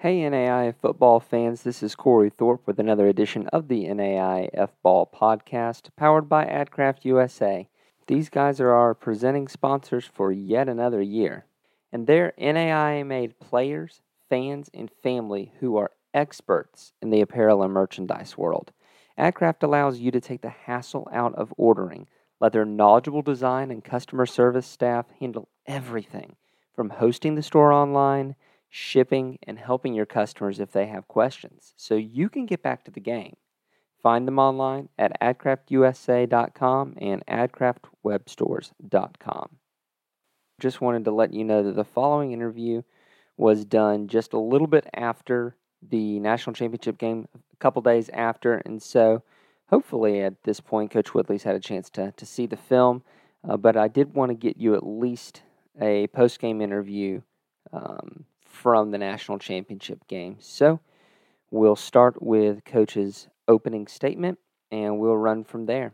Hey NAIA football fans, this is Cory Thorpe with another edition of the NAIA F Ball podcast powered by AdCraft USA. These guys are our presenting sponsors for yet another year, and they're NAIA made players, fans, and family who are experts in the apparel and merchandise world. AdCraft allows you to take the hassle out of ordering. Let their knowledgeable design and customer service staff handle everything from hosting the store online shipping, and helping your customers if they have questions so you can get back to the game. Find them online at adcraftusa.com and adcraftwebstores.com. Just wanted to let you know that the following interview was done just a little bit after the national championship game, a couple days after, and so hopefully at this point, Coach Woodley's had a chance to, to see the film. Uh, but I did want to get you at least a post game interview um, from the national championship game. So we'll start with Coach's opening statement and we'll run from there.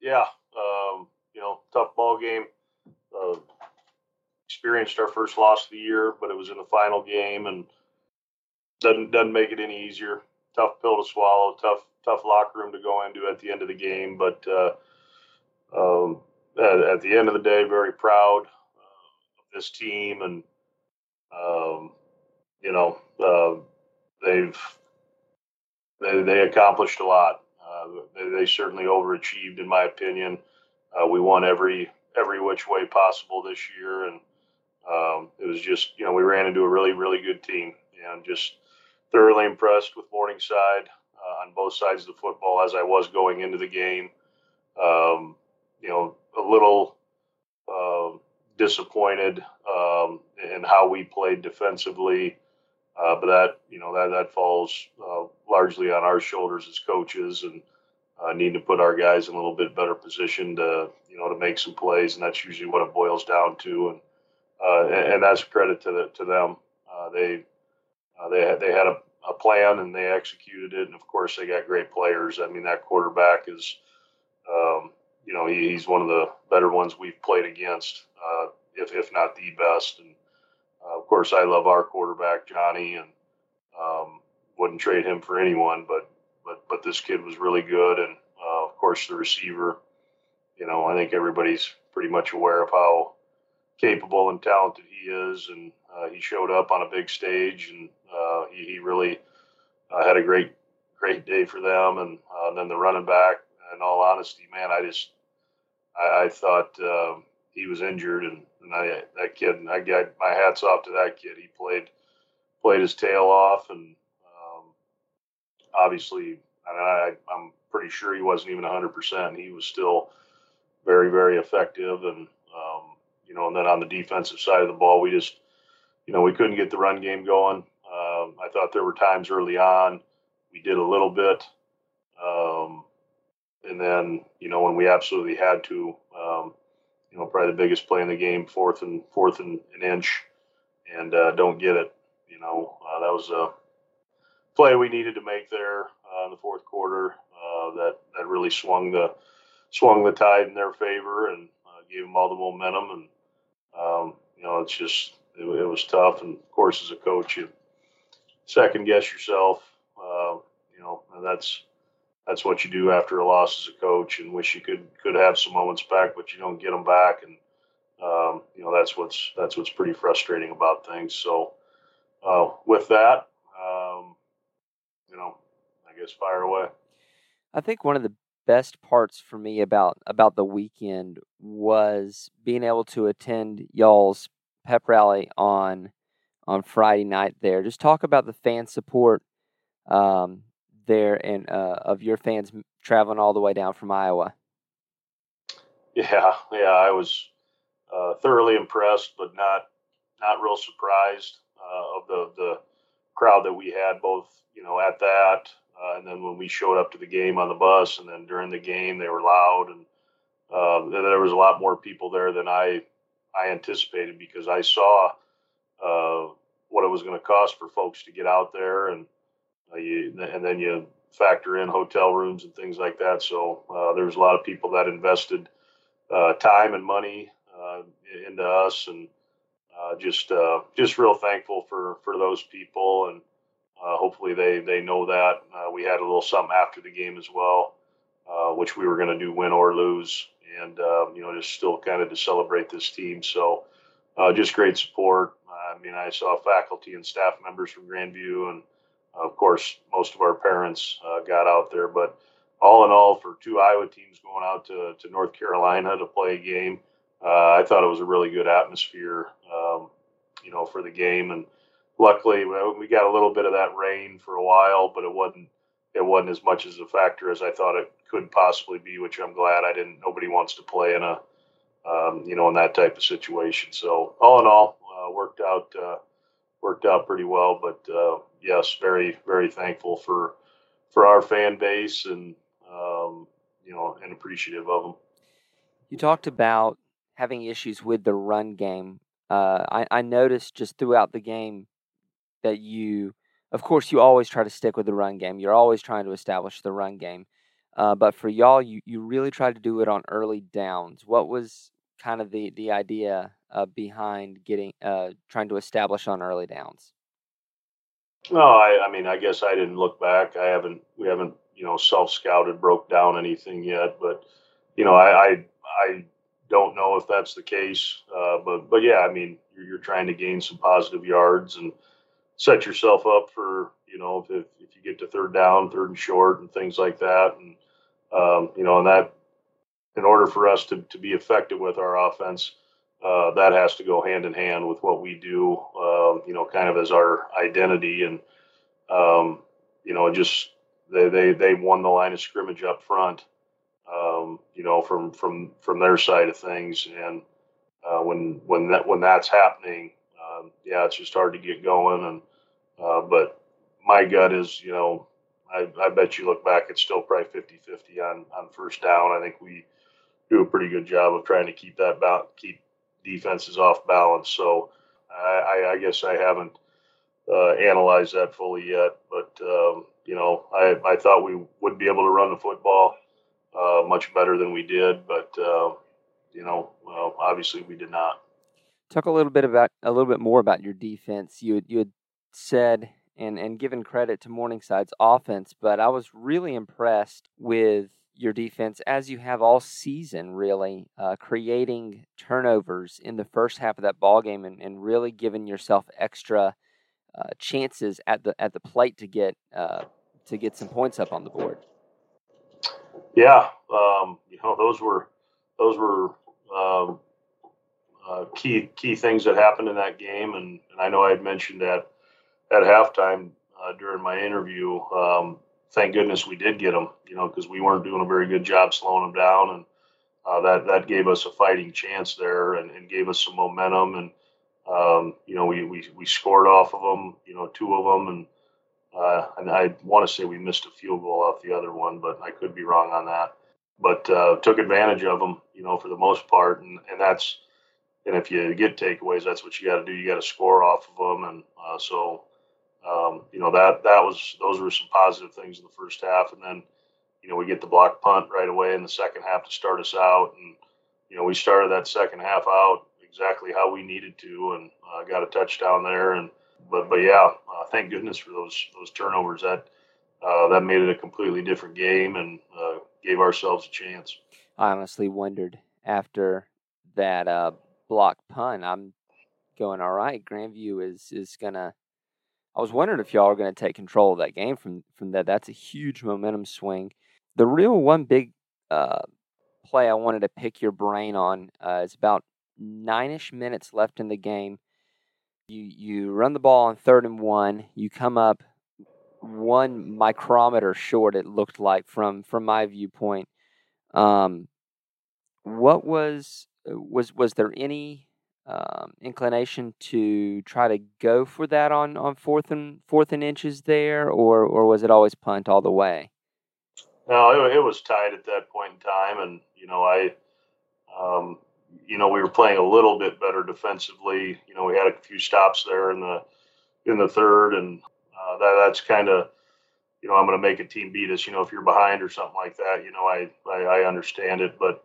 Yeah, um, you know, tough ball game. Uh, experienced our first loss of the year, but it was in the final game and doesn't doesn't make it any easier. Tough pill to swallow. Tough tough locker room to go into at the end of the game, but uh, um, at, at, the end of the day, very proud uh, of this team and um, you know, uh, they've they, they accomplished a lot. Uh, they, they, certainly overachieved, in my opinion. Uh, we won every every which way possible this year, and um, it was just you know we ran into a really really good team, and just thoroughly impressed with Morningside uh, on both sides of the football as I was going into the game. Um, you know, a little um, disappointed um, in how we played defensively. Uh, but that you know that that falls uh, largely on our shoulders as coaches and uh, need to put our guys in a little bit better position to you know to make some plays, and that's usually what it boils down to. And uh, and, that's credit to the, to them. Uh, they uh, they they had a, a, plan and they executed it, and of course they got great players. I mean that quarterback is. Um, you know, he, he's one of the better ones we've played against, uh, if if not the best. And uh, of course, I love our quarterback Johnny, and um, wouldn't trade him for anyone. But but but this kid was really good, and uh, of course the receiver. You know, I think everybody's pretty much aware of how capable and talented he is, and uh, he showed up on a big stage, and uh, he, he really had a great great day for them. And, and then the running back, in all honesty, man, I just I, I thought um, he was injured, and, and I, that kid, I got my hats off to that kid. He played played his tail off, and um, obviously, I, I'm pretty sure he wasn't even 100. percent He was still very, very effective, and um, you know, and then on the defensive side of the ball, we just, you know, we couldn't get the run game going. Um, I thought there were times early on we did a little bit. Um, and then you know when we absolutely had to, um, you know, probably the biggest play in the game, fourth and fourth and an inch, and uh, don't get it. You know, uh, that was a play we needed to make there uh, in the fourth quarter. Uh, that that really swung the swung the tide in their favor and uh, gave them all the momentum. And um, you know, it's just it, it, was tough. And of course, as a coach, you second guess yourself. Uh, you know, and that's that's what you do after a loss as a coach, and wish you could could have some moments back, but you don't get them back, and um, you know that's what's that's what's pretty frustrating about things. So uh, with that, um, you know, I guess fire away. I think one of the best parts for me about about the weekend was being able to attend y'all's pep rally on on Friday night there. Just talk about the fan support um, there and uh, of your fans traveling all the way down from Iowa. Yeah, yeah, I was uh, thoroughly impressed, but not not real surprised uh, of the the crowd that we had, both you know at that, uh, and then when we showed up to the game on the bus, and then during the game they were loud, and uh, there was a lot more people there than I I anticipated because I saw uh, what it was going to cost for folks to get out there and uh, you, and then you factor in hotel rooms and things like that. So uh, a lot of people that invested uh, time and money uh, into us, and uh, just uh, just real thankful for for those people, and hopefully they they know that. We had a little something after the game as well, which we were going to do win or lose, and um, you know just still kind of to celebrate this team. So just great support. I mean, I saw faculty and staff members from Grand View, and of course most of our parents got out there, but all in all, for two Iowa teams going out to, to North Carolina to play a game, uh, I thought it was a really good atmosphere, um, you know, for the game. And luckily, we got a little bit of that rain for a while, but it wasn't it wasn't as much as a factor as I thought it could possibly be. Which I'm glad I didn't. Nobody wants to play in a um, you know in that type of situation. So all in all, uh, worked out uh, worked out pretty well. But uh, yes, very very thankful for for our fan base and um, you know and appreciative of them. You talked about having issues with the run game. Uh, I, I noticed just throughout the game that you, of course, you always try to stick with the run game. You're always trying to establish the run game. Uh, but for y'all, you, you really tried to do it on early downs. What was kind of the, the idea uh, behind getting uh, trying to establish on early downs? No, I, I mean, I guess I didn't look back. I haven't, we haven't, you know, self scouted, broke down anything yet. But, you know, I, I, I don't know if that's the case, uh, but but yeah, I mean, you're, you're, trying to gain some positive yards and set yourself up for you know if if you get to third down, third and short, and things like that, and um, you know, and that in order for us to to be effective with our offense, uh, that has to go hand in hand with what we do, um, you know, kind of as our identity, and um, you know, just they they they won the line of scrimmage up front um, you know, from from from their side of things. And uh, when when that when that's happening, um, yeah, it's just hard to get going. And uh, but my gut is, you know, I, I bet you look back, it's still probably 50-50 on on first down. I think we do a pretty good job of trying to keep that ba- keep defenses off balance. So I, I guess I haven't uh, analyzed that fully yet, but um, you know, I, I thought we would be able to run the football uh, much better than we did, but uh, you know, obviously we did not. Talk a little bit about a little bit more about your defense. You had, you had said and and given credit to Morningside's offense, but I was really impressed with your defense as you have all season, really uh, creating turnovers in the first half of that ball game and, and really giving yourself extra uh, chances at the at the plate to get uh, to get some points up on the board. Yeah, um, you know those were those were um, uh, key key things that happened in that game, and, and I know I had mentioned that at halftime uh, during my interview. Um, thank goodness we did get them, you know, because we weren't doing a very good job slowing them down, and uh, that that gave us a fighting chance there, and, and gave us some momentum, and um, you know we, we we scored off of them, you know, two of them, and uh, and I want to say we missed a field goal off the other one, but I could be wrong on that. But uh, took advantage of them, you know, for the most part, and and that's and if you get takeaways, that's what you got to do. You got to score off of them, and uh, so um, you know that that was those were some positive things in the first half, and then you know we get the block punt right away in the second half to start us out, and you know we started that second half out exactly how we needed to, and uh, got a touchdown there, and but but yeah, uh, thank goodness for those those turnovers. That uh, that made it a completely different game and uh, gave ourselves a chance. I honestly wondered after that uh, block punt. I'm going all right. Grand View is is gonna. I was wondering if y'all are going to take control of that game from from that. That's a huge momentum swing. The real one big uh, play I wanted to pick your brain on uh, is about nine-ish minutes left in the game. You you run the ball on third and one. You come up one micrometer short. It looked like from from my viewpoint. Um, what was was was there any um, inclination to try to go for that on, on fourth and fourth and inches there, or or was it always punt all the way? No, it, it was tied at that point in time, and you know I um, you know, we were playing a little bit better defensively. You know, we had a few stops there in the in the third, and uh, that that's kind of, you know, I'm going to make a team beat us. You know, if you're behind or something like that, you know, I I, I understand it, but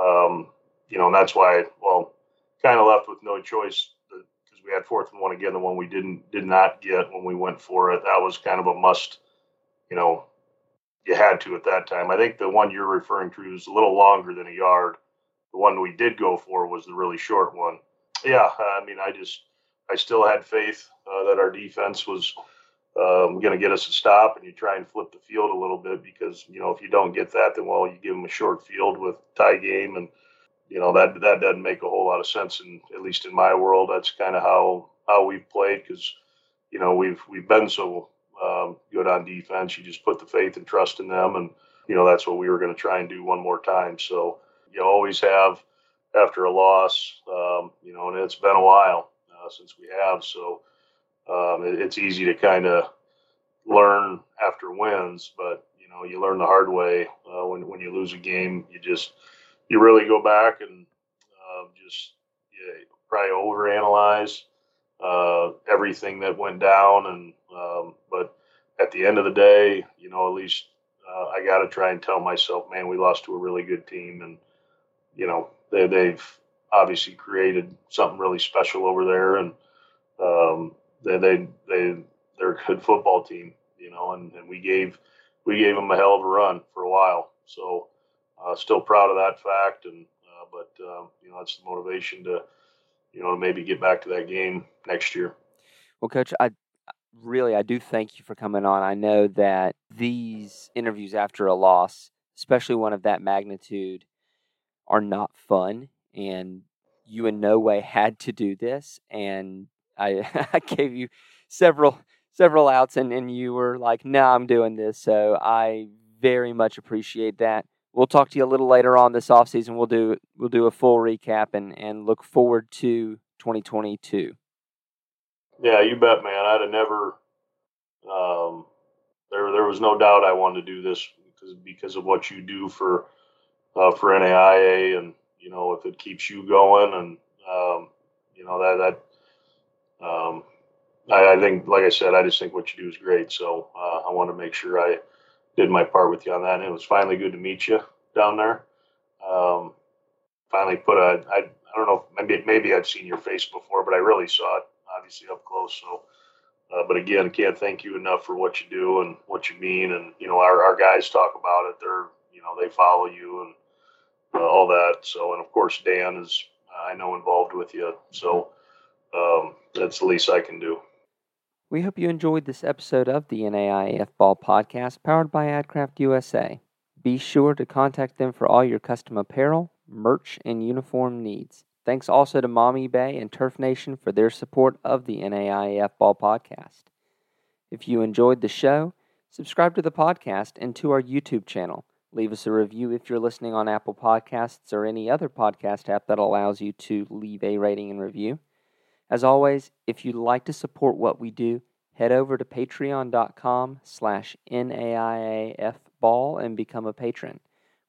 um, you know, and that's why, well, kind of left with no choice. Because we had fourth and one again. The one we didn't did not get when we went for it. That was kind of a must. You know, you had to at that time. I think the one you're referring to is a little longer than a yard. The one we did go for was the really short one. Yeah, I mean, I just I still had faith uh, that our defense was um, going to get us a stop, and you try and flip the field a little bit because you know if you don't get that, then well, you give them a short field with tie game, and you know that that doesn't make a whole lot of sense. And at least in my world, that's kind of how how we've played because you know we've we've been so um, good on defense. You just put the faith and trust in them, and you know that's what we were going to try and do one more time. So you always have after a loss, um, you know, and it's been a while uh, since we have, so um, it, it's easy to kind of learn after wins, but you know you learn the hard way uh, when when you lose a game. You just you really go back and uh, just probably overanalyze uh, everything that went down. And um, but at the end of the day, you know, at least uh, I got to try and tell myself, man, we lost to a really good team, and you know they they've obviously created something really special over there, and um, they they they they're a good football team, you know, and, and we gave we gave them a hell of a run for a while. So uh, still proud of that fact, and uh, but um, you know that's the motivation to you know maybe get back to that game next year. Well, coach, I really I do thank you for coming on. I know that these interviews after a loss, especially one of that magnitude, are not fun, and you in no way had to do this, and I I gave you several several outs, and and you were like, "No, nah, I'm doing this." So I very much appreciate that we'll talk to you a little later on this offseason. We'll do we'll do a full recap and and look forward to 2022. Yeah, you bet, man. I'd have never. Um, there there was no doubt I wanted to do this because because of what you do for uh, for NAIA and you know if it keeps you going and um, you know that that um, I, I, think like I said I just think what you do is great. So uh, I want to make sure I did my part with you on that. And it was finally good to meet you down there. Um, finally put a, I, I don't know, maybe, maybe I'd seen your face before, but I really saw it obviously up close. So, uh, but again, can't thank you enough for what you do and what you mean. And, you know, our, our guys talk about it. They're, you know, they follow you and uh, all that. So, and of course, Dan is, I know, involved with you. So um, that's the least I can do. We hope you enjoyed this episode of the NAIA F Ball podcast powered by AdCraft USA. Be sure to contact them for all your custom apparel, merch, and uniform needs. Thanks also to Maumee Bay and Turf Nation for their support of the NAIA F Ball podcast. If you enjoyed the show, subscribe to the podcast and to our YouTube channel. Leave us a review if you're listening on Apple Podcasts or any other podcast app that allows you to leave a rating and review. As always, if you'd like to support what we do, head over to patreon.com slash NAIAFball and become a patron.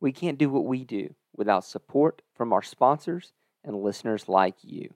We can't do what we do without support from our sponsors and listeners like you.